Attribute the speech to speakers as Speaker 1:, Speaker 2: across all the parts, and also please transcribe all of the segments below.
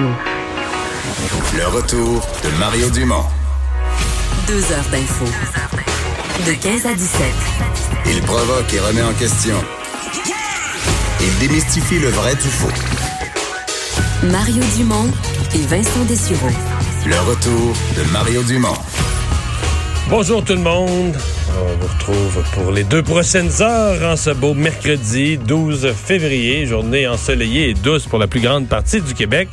Speaker 1: Radio.
Speaker 2: Le retour de Mario Dumont.
Speaker 1: Deux heures d'info. De 15 à 17.
Speaker 2: Il provoque et remet en question. Il démystifie le vrai du faux.
Speaker 1: Mario Dumont et Vincent Dessureau.
Speaker 2: Le retour de Mario Dumont.
Speaker 3: Bonjour tout le monde. On vous retrouve pour les deux prochaines heures en ce beau mercredi 12 février, journée ensoleillée et douce pour la plus grande partie du Québec.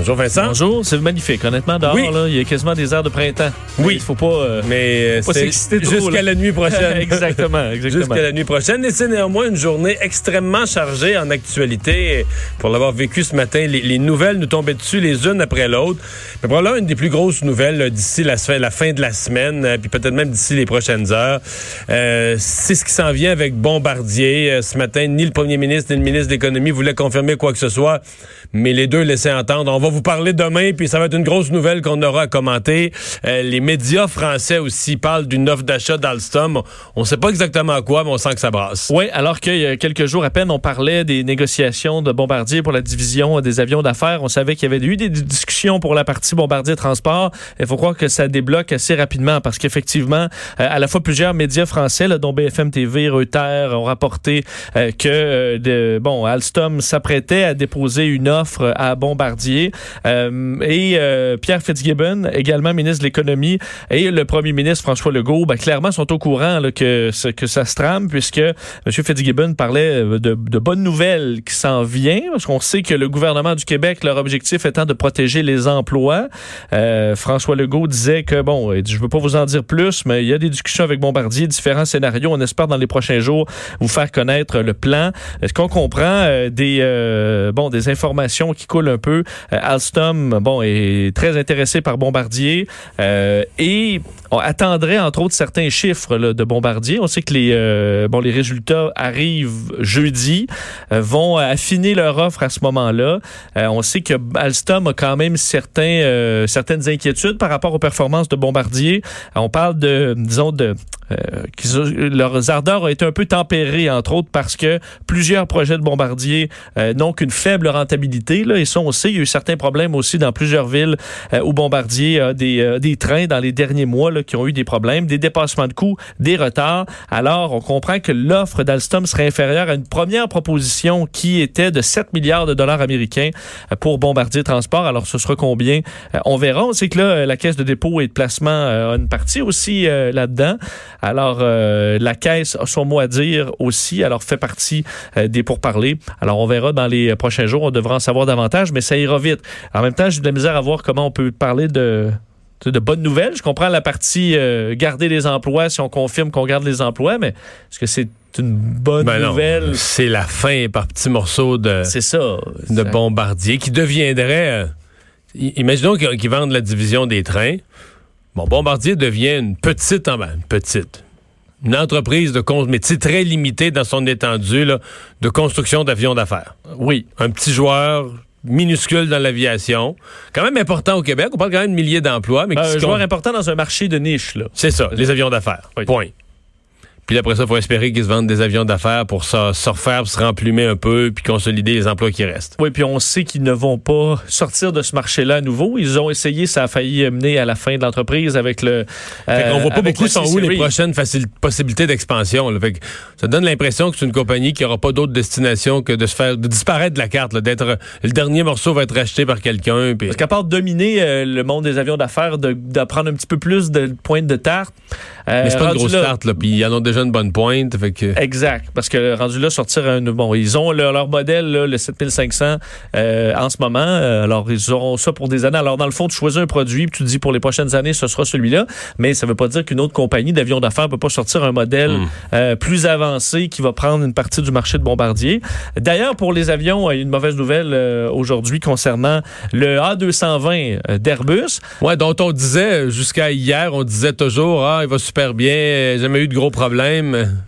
Speaker 3: Bonjour Vincent.
Speaker 4: Bonjour, c'est magnifique. Honnêtement, dehors,
Speaker 3: Oui.
Speaker 4: là, il y a quasiment des airs de printemps.
Speaker 3: Oui.
Speaker 4: Il faut pas. euh,
Speaker 3: Mais euh,
Speaker 4: Faut pas s'exciter trop,
Speaker 3: jusqu'à la nuit prochaine.
Speaker 4: exactement, exactement.
Speaker 3: Jusqu'à la nuit prochaine. Et c'est néanmoins une journée extrêmement chargée en actualité. Pour l'avoir vécu ce matin, les, les nouvelles nous tombaient dessus les unes après l'autre. Mais probablement une des plus grosses nouvelles d'ici la, fin- la fin de la semaine, euh, puis peut-être même d'ici les prochaines heures. Euh, c'est ce qui s'en vient avec Bombardier. Ce matin, ni le premier ministre ni le ministre de l'Économie voulaient confirmer quoi que ce soit, mais les deux laissaient entendre. On va vous parler demain, puis ça va être une grosse nouvelle qu'on aura à commenter. Euh, les médias français aussi parlent d'une offre d'achat d'Alstom. On ne sait pas exactement à quoi, mais on sent que ça brasse.
Speaker 4: Oui, alors qu'il y a quelques jours à peine, on parlait des négociations de Bombardier pour la division des avions d'affaires. On savait qu'il y avait eu des discussions pour la partie Bombardier Transport. Il faut croire que ça débloque assez rapidement parce qu'effectivement, euh, à la fois plusieurs médias français, dont BFM TV, Reuters, ont rapporté euh, que bon, Alstom s'apprêtait à déposer une offre à Bombardier. Euh, et euh, Pierre Fitzgibbon, également ministre de l'Économie, et le premier ministre François Legault, ben, clairement sont au courant là, que, ça se trame, puisque M. Fitzgibbon parlait euh, de, bonnes nouvelles qui s'en viennent, parce qu'on sait que le gouvernement du Québec, leur objectif étant de protéger les emplois. Euh, François Legault disait que, bon, je veux pas vous en dire plus, mais il y a des discussions avec Bombardier, différents scénarios. On espère dans les prochains jours vous faire connaître le plan. Est-ce qu'on comprend des, euh, bon, des informations qui coulent un peu? Euh, Alstom, bon, est très intéressé par Bombardier euh, et on attendrait entre autres certains chiffres là, de Bombardier. On sait que les, euh, bon, les résultats arrivent jeudi, vont affiner leur offre à ce moment-là. On sait que Alstom a quand même certains, certaines inquiétudes par rapport aux performances de Bombardier. On parle de, disons, de euh, ont- leurs ardeurs ont été un peu tempérées, entre autres parce que plusieurs projets de Bombardier euh, n'ont qu'une faible rentabilité. Là, et ça, on sait, il y a eu certains problèmes aussi dans plusieurs villes euh, où Bombardier a des, des trains dans les derniers mois là, qui ont eu des problèmes, des dépassements de coûts, des retards. Alors, on comprend que l'offre d'Alstom serait inférieure à une première proposition qui était de 7 milliards de dollars américains pour Bombardier Transport. Alors, ce sera combien? On verra. On sait que là, la Caisse de dépôt et de placement a une partie aussi euh, là-dedans. Alors, euh, la Caisse a son mot à dire aussi, alors fait partie euh, des pourparlers. Alors, on verra dans les prochains jours, on devra en savoir davantage, mais ça ira vite. En même temps, j'ai de la misère à voir comment on peut parler de de bonnes nouvelles. Je comprends la partie euh, garder les emplois, si on confirme qu'on garde les emplois, mais est-ce que c'est une bonne
Speaker 3: Ben
Speaker 4: nouvelle?
Speaker 3: c'est la fin par petits morceaux de,
Speaker 4: C'est ça.
Speaker 3: de Bombardier qui deviendrait... euh, imaginons qu'ils vendent la division des trains. Bon, Bombardier devient une petite, en- ben, une petite, une entreprise de mais très limitée dans son étendue là, de construction d'avions d'affaires.
Speaker 4: Oui.
Speaker 3: Un petit joueur minuscule dans l'aviation, quand même important au Québec. On parle quand même de milliers d'emplois, mais qui
Speaker 4: Un joueur important dans un marché de niche, là.
Speaker 3: c'est ça, les avions d'affaires.
Speaker 4: Oui.
Speaker 3: Point. Puis après ça, il faut espérer qu'ils se vendent des avions d'affaires pour se refaire, se remplumer un peu, puis consolider les emplois qui restent.
Speaker 4: Oui, puis on sait qu'ils ne vont pas sortir de ce marché-là à nouveau. Ils ont essayé, ça a failli mener à la fin de l'entreprise avec le. Euh,
Speaker 3: voit pas beaucoup sont où les prochaines possibilités d'expansion. là. Fait que ça donne l'impression que c'est une compagnie qui aura pas d'autre destination que de se faire de disparaître de la carte, d'être le dernier morceau va être racheté par quelqu'un. puis-
Speaker 4: Parce qu'à part de dominer euh, le monde des avions d'affaires, de, de prendre un petit peu plus de pointe de tarte. euh,
Speaker 3: Mais c'est pas une grosse
Speaker 4: là-
Speaker 3: tarte, là, puis ils en ont déjà une bonne pointe. Fait que...
Speaker 4: Exact. Parce que rendu là, sortir un. Bon, ils ont le- leur modèle, là, le 7500, euh, en ce moment. Euh, alors, ils auront ça pour des années. Alors, dans le fond, tu choisis un produit, puis tu dis pour les prochaines années, ce sera celui-là. Mais ça veut pas dire qu'une autre compagnie d'avions d'affaires peut pas sortir un modèle
Speaker 3: Hmm.
Speaker 4: euh, plus avancé qui va prendre une partie du marché de Bombardier. D'ailleurs, pour les avions, il y a une mauvaise nouvelle euh, aujourd'hui concernant le A220 euh, d'Airbus.
Speaker 3: Ouais, dont on disait, jusqu'à hier, on disait toujours, ah, il va super bien, jamais eu de gros problèmes.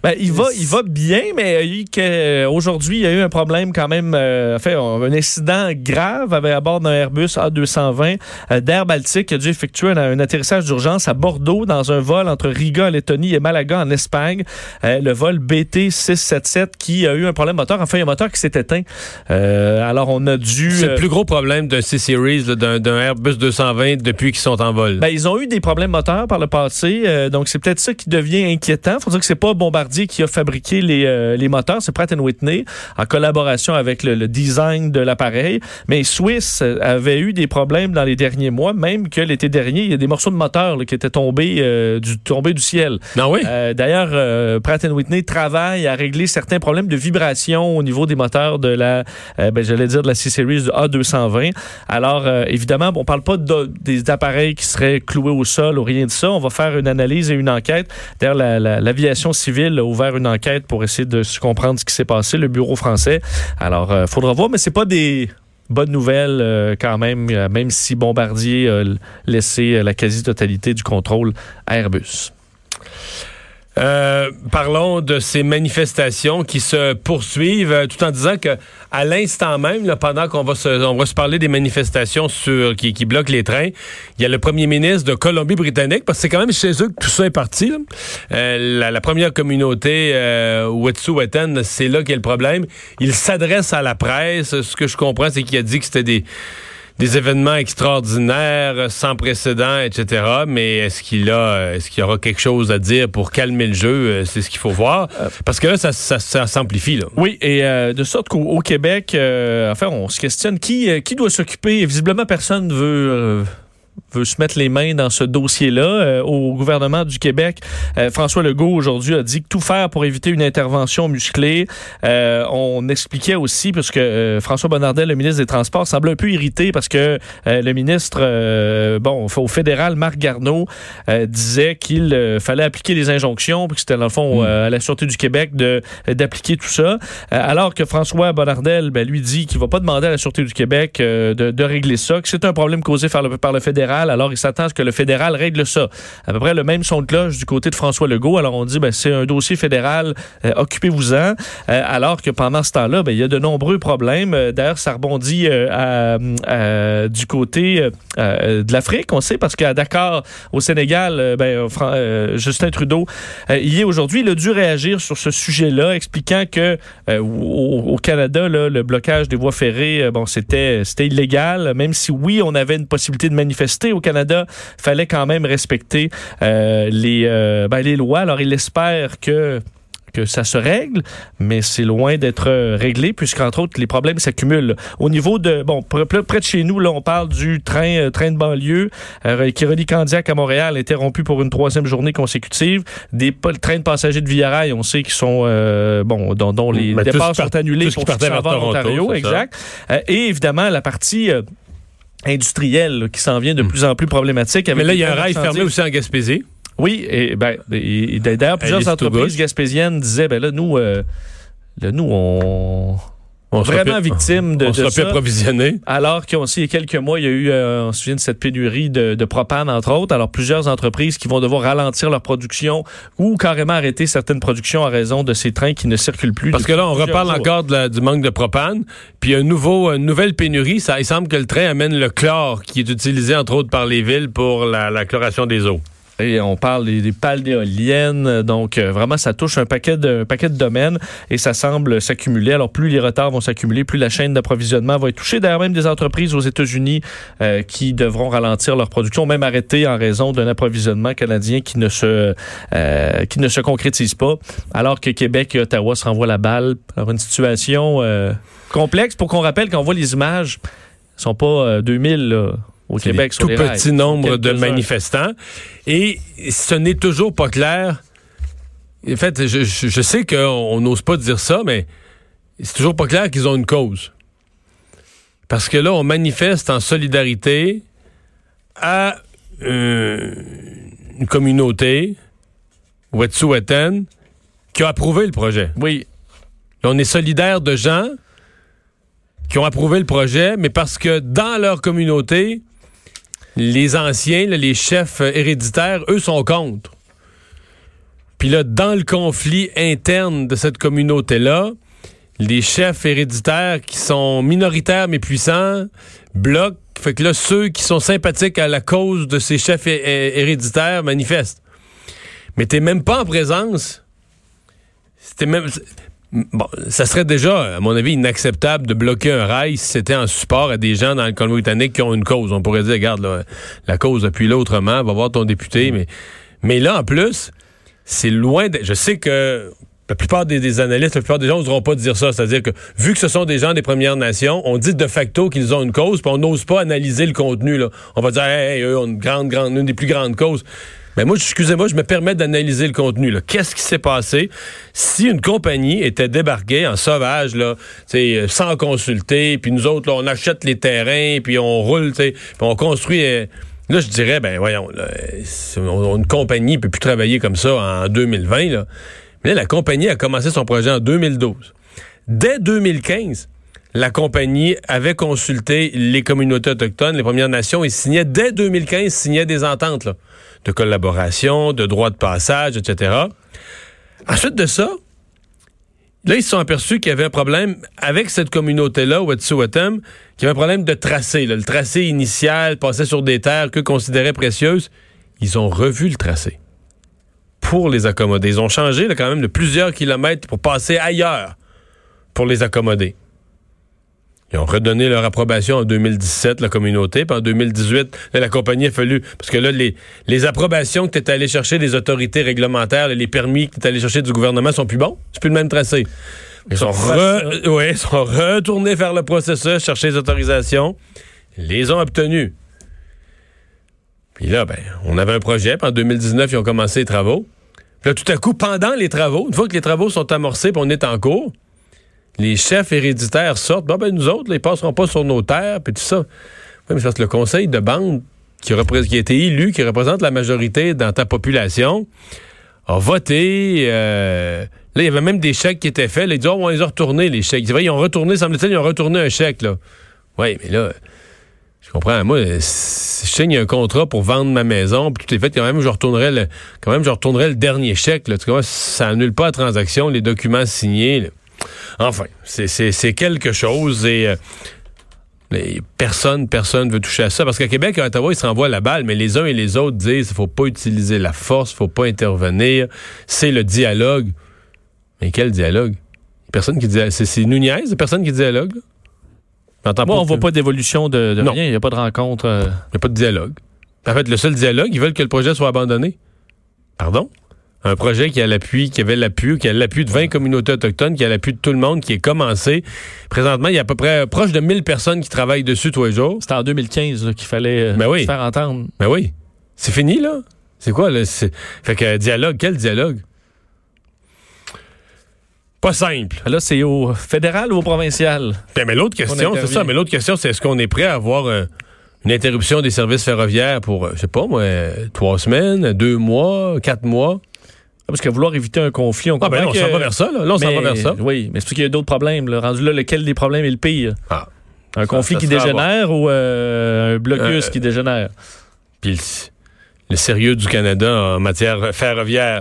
Speaker 4: Ben, il va, il va bien, mais il y a eu que- euh, aujourd'hui, il y a eu un problème quand même, euh, fait, un incident grave avec- à bord d'un Airbus A220 euh, d'Air Baltique qui a dû effectuer un, un atterrissage d'urgence à Bordeaux dans un vol entre Riga en Lettonie et Malaga en Espagne. Euh, le vol BT677 qui a eu un problème moteur. Enfin, il y a un moteur qui s'est éteint. Euh, alors, on a dû...
Speaker 3: C'est
Speaker 4: euh,
Speaker 3: le plus gros problème d'un C-Series, d'un Airbus 220 depuis qu'ils sont en vol.
Speaker 4: Ben, ils ont eu des problèmes moteurs par le passé, euh, donc c'est peut-être ça qui devient inquiétant. Faut dire que c'est pas Bombardier qui a fabriqué les, euh, les moteurs, c'est Pratt Whitney en collaboration avec le, le design de l'appareil. Mais Swiss euh, avait eu des problèmes dans les derniers mois, même que l'été dernier, il y a des morceaux de moteurs là, qui étaient tombés euh, du tombés du ciel.
Speaker 3: non, oui?
Speaker 4: Euh, D'ailleurs, Pratt Whitney travaille à régler certains problèmes de vibration au niveau des moteurs de la, ben, j'allais dire de la C-Series de A220. Alors, évidemment, on parle pas de- des appareils qui seraient cloués au sol ou rien de ça. On va faire une analyse et une enquête. D'ailleurs, la- la- l'aviation civile a ouvert une enquête pour essayer de comprendre ce qui s'est passé, le bureau français. Alors, euh, faudra voir, mais c'est pas des bonnes nouvelles euh, quand même, euh, même si Bombardier a laissé la quasi-totalité du contrôle à Airbus.
Speaker 3: Euh, parlons de ces manifestations qui se poursuivent, euh, tout en disant que à l'instant même, là, pendant qu'on va se, on va se parler des manifestations sur qui, qui bloquent les trains, il y a le premier ministre de Colombie-Britannique, parce que c'est quand même chez eux que tout ça est parti. là. Euh, la, la première communauté Wet'suwet'en, c'est là qu'est le problème. Il s'adresse à la presse. Ce que je comprends, c'est qu'il a dit que c'était des des événements extraordinaires, sans précédent, etc. Mais est-ce qu'il a, est-ce qu'il y aura quelque chose à dire pour calmer le jeu? Euh, C'est ce qu'il faut voir, parce que là, ça, ça, ça s'amplifie là.
Speaker 4: Oui, et euh, de sorte qu'au au Québec, euh, enfin, on se questionne qui, euh, qui doit s'occuper? Visiblement, personne ne veut. euh, veut se mettre les mains dans ce dossier-là. Euh, au gouvernement du Québec, euh, François Legault aujourd'hui a dit que tout faire pour éviter une intervention musclée. Euh, on expliquait aussi, parce que euh, François Bonnardel, le ministre des Transports, semble un peu irrité parce que euh, le ministre, euh, bon, au fédéral, Marc Garneau, euh, disait qu'il fallait appliquer les injonctions, puis que c'était dans le fond euh, à la Sûreté du Québec de d'appliquer tout ça. Alors que François Bonnardel, ben, lui dit qu'il va pas demander à la Sûreté du Québec euh, de, de régler ça, que c'est un problème causé par le, par le fédéral. Alors il s'attend à ce que le fédéral règle ça. À peu près le même son de cloche du côté de François Legault. Alors on dit ben, c'est un dossier fédéral, euh, occupez-vous-en. Euh, alors que pendant ce temps-là, ben, il y a de nombreux problèmes. Euh, D'ailleurs, ça rebondit du côté de l'Afrique, on sait, parce qu'à Dakar, au Sénégal, ben, Justin Trudeau, il est aujourd'hui, il a dû réagir sur ce sujet-là, expliquant que au, Canada, le blocage des voies ferrées, bon, c'était illégal, même si oui, on avait une possibilité de manifester au Canada, fallait quand même respecter euh, les euh, ben, les lois. Alors, il espère que que ça se règle, mais c'est loin d'être euh, réglé puisqu'entre autres les problèmes s'accumulent. Au niveau de bon près, de chez nous là, on parle du train euh, train de banlieue euh, qui relie Candiac à Montréal interrompu pour une troisième journée consécutive. Des trains de passagers de Via Rail, on sait qu'ils sont euh, bon dont, dont les départs
Speaker 3: qui
Speaker 4: sont annulés pour
Speaker 3: qui
Speaker 4: va en
Speaker 3: Toronto,
Speaker 4: Ontario, exact. Et évidemment la partie industrielle là, qui s'en vient de plus en plus problématique. avec
Speaker 3: Hmm. Mais là, il y a un rail fermé aussi en Gaspésie.
Speaker 4: Oui, et, ben, et- et d'ailleurs, plusieurs entreprises gaspésiennes disaient, ben là, nous, euh, là, nous, on,
Speaker 3: On
Speaker 4: vraiment de,
Speaker 3: on
Speaker 4: de ça.
Speaker 3: approvisionné.
Speaker 4: Alors qu'on sait, il y a quelques mois, il y a eu, euh, on se souvient de cette pénurie de, de propane, entre autres. Alors, plusieurs entreprises qui vont devoir ralentir leur production ou carrément arrêter certaines productions à raison de ces trains qui ne circulent plus.
Speaker 3: Parce que là, on reparle
Speaker 4: jours.
Speaker 3: encore de la- du manque de propane. Puis un nouveau, une nouvelle pénurie. Ça, il semble que le train amène le chlore qui est utilisé entre autres par les villes pour la, la chloration des eaux.
Speaker 4: Et on parle des, pales d'éoliennes. Donc, euh, vraiment, ça touche un paquet, de, domaines et ça semble s'accumuler. Alors, plus les retards vont s'accumuler, plus la chaîne d'approvisionnement va être touchée. D'ailleurs, même des entreprises aux États-Unis euh, qui devront ralentir leur production, même arrêter en raison d'un approvisionnement canadien qui ne se, euh, qui ne se concrétise pas. Alors que Québec et Ottawa se renvoient la balle. Alors, une situation complexe. Pour qu'on rappelle, quand on voit les images, ils sont pas euh, 2000 là, au
Speaker 3: C'est
Speaker 4: Québec
Speaker 3: des
Speaker 4: sur
Speaker 3: tout
Speaker 4: les rails.
Speaker 3: petit nombre de manifestants. Et ce n'est toujours pas clair. En fait, je, je- je sais qu'on n'ose pas dire ça, mais c'est toujours pas clair qu'ils ont une cause. Parce que là, on manifeste en solidarité à euh, une communauté, Wet'suwet'en, qui a approuvé le projet.
Speaker 4: Oui,
Speaker 3: Là, on est solidaire de gens qui ont approuvé le projet, mais parce que dans leur communauté, les anciens, les chefs euh, héréditaires, eux sont contre. Puis là, dans le conflit interne de cette communauté-là, les chefs héréditaires qui sont minoritaires mais puissants bloquent. Fait que là, ceux qui sont sympathiques à la cause de ces chefs hé- hé- héréditaires manifestent. Mais t'es même pas en présence. C'était même. Bon, ça serait déjà, à mon avis, inacceptable de bloquer un rail si c'était en support à des gens dans le Colombie-Britannique qui ont une cause. On pourrait dire, regarde, là, la cause appuie là autrement, va voir ton député. Mais, mais là, en plus, c'est loin de... Je sais que la plupart des, des analystes, la plupart des gens n'oseront pas dire ça. C'est-à-dire que, vu que ce sont des gens des Premières Nations, on dit de facto qu'ils ont une cause, puis on n'ose pas analyser le contenu. Là. On va dire, hey, hey, eux ont une grande, grande, une des plus grandes causes. Mais moi, excusez-moi, je me permets d'analyser le contenu. Qu'est-ce qui s'est passé? Si une compagnie était débarquée en sauvage, là, euh, sans consulter, puis nous autres, on achète les terrains, puis on roule, puis on construit. euh, Là, je dirais, ben voyons, là, une compagnie peut plus travailler comme ça en 2020. Là. Mais là, la compagnie a commencé son projet en 2012. Dès 2015, la compagnie avait consulté les communautés autochtones, les Premières Nations, et signait, dès 2015, signait des ententes de collaboration, de droit de passage, etc. Ensuite de ça, là, ils se sont aperçus qu'il y avait un problème avec cette communauté-là, Wet'suwet'en, qu'il y avait un problème de tracé. Le tracé initial passait sur des terres qu'eux considéraient précieuses. Ils ont revu le tracé pour les accommoder. Ils ont changé quand même de plusieurs kilomètres pour passer ailleurs pour les accommoder. Ils ont redonné leur approbation en 2017, la communauté, puis en 2018, là, la compagnie a fallu... Parce que là, les, les approbations que tu es allé chercher des autorités réglementaires, les permis que tu es allé chercher du gouvernement sont plus bons? C'est plus le même tracé. Ils sont, re- ouais, ils sont retournés faire le processus, chercher les autorisations. Ils les ont obtenues. Puis là, ben, on avait un projet, puis en 2019, ils ont commencé les travaux. Puis là, tout à coup, pendant les travaux, une fois que les travaux sont amorcés, puis on est en cours, les chefs héréditaires sortent. Ben, nous autres, là, ils passeront pas sur nos terres, puis tout ça. Oui, mais parce que le conseil de bande qui, a été élu, qui représente la majorité dans ta population, a voté. euh, là, il y avait même des chèques qui étaient faits. Là, ils disaient, oh, on les a retournés, les chèques. Ils, ont retourné, semble-t-il, ils ont retourné un chèque, là. Oui, mais là, je comprends. Moi, si je signe un contrat pour vendre ma maison, puis tout est fait, quand même, je retournerai le, quand même, je retournerai le dernier chèque, là. Tu comprends? Ça annule pas la transaction, les documents signés. Enfin, c'est- quelque chose et euh, mais personne, personne veut toucher à ça. Parce qu'à Québec, à Ottawa, ils se renvoient la balle, mais les uns et les autres disent qu'il faut pas utiliser la force, faut pas intervenir. C'est le dialogue. Mais quel dialogue? Personne qui dit. C'est Nunez, personne qui dialogue?
Speaker 4: Moi, on
Speaker 3: que-
Speaker 4: voit pas d'évolution de, rien. Il n'y a pas de rencontre. euh.
Speaker 3: il n'y a pas de dialogue. En fait, le seul dialogue, ils veulent que le projet soit abandonné. Pardon? Un projet qui a l'appui, qui avait l'appui, qui a l'appui de 20 communautés autochtones, qui a l'appui de tout le monde, qui est commencé. Présentement, il y a à peu près proche de 1000 personnes qui travaillent dessus tous les jours.
Speaker 4: C'était en 2015 là, qu'il fallait euh,
Speaker 3: Ben oui.
Speaker 4: se faire entendre.
Speaker 3: Ben oui. C'est fini, là? C'est quoi, là? Fait que dialogue, quel dialogue? Pas simple.
Speaker 4: Là, c'est au fédéral ou au provincial?
Speaker 3: Ben, mais l'autre question, c'est ça. Mais l'autre question, c'est est-ce qu'on est prêt à avoir euh, une interruption des services ferroviaires pour, euh, je sais pas, moi, trois semaines, deux mois, quatre mois?
Speaker 4: Ah, Parce que vouloir éviter un conflit, on
Speaker 3: Ah,
Speaker 4: comprend
Speaker 3: ben on
Speaker 4: que-
Speaker 3: s'en va vers ça, là. Là, on s'en va vers ça.
Speaker 4: Oui, mais c'est parce qu'il y a d'autres problèmes. Là. Rendu là, lequel des problèmes est le pire?
Speaker 3: Ah.
Speaker 4: Un conflit
Speaker 3: ça
Speaker 4: qui dégénère ou euh, un blocus
Speaker 3: Euh,
Speaker 4: qui dégénère?
Speaker 3: Puis le, le sérieux du Canada en matière ferroviaire.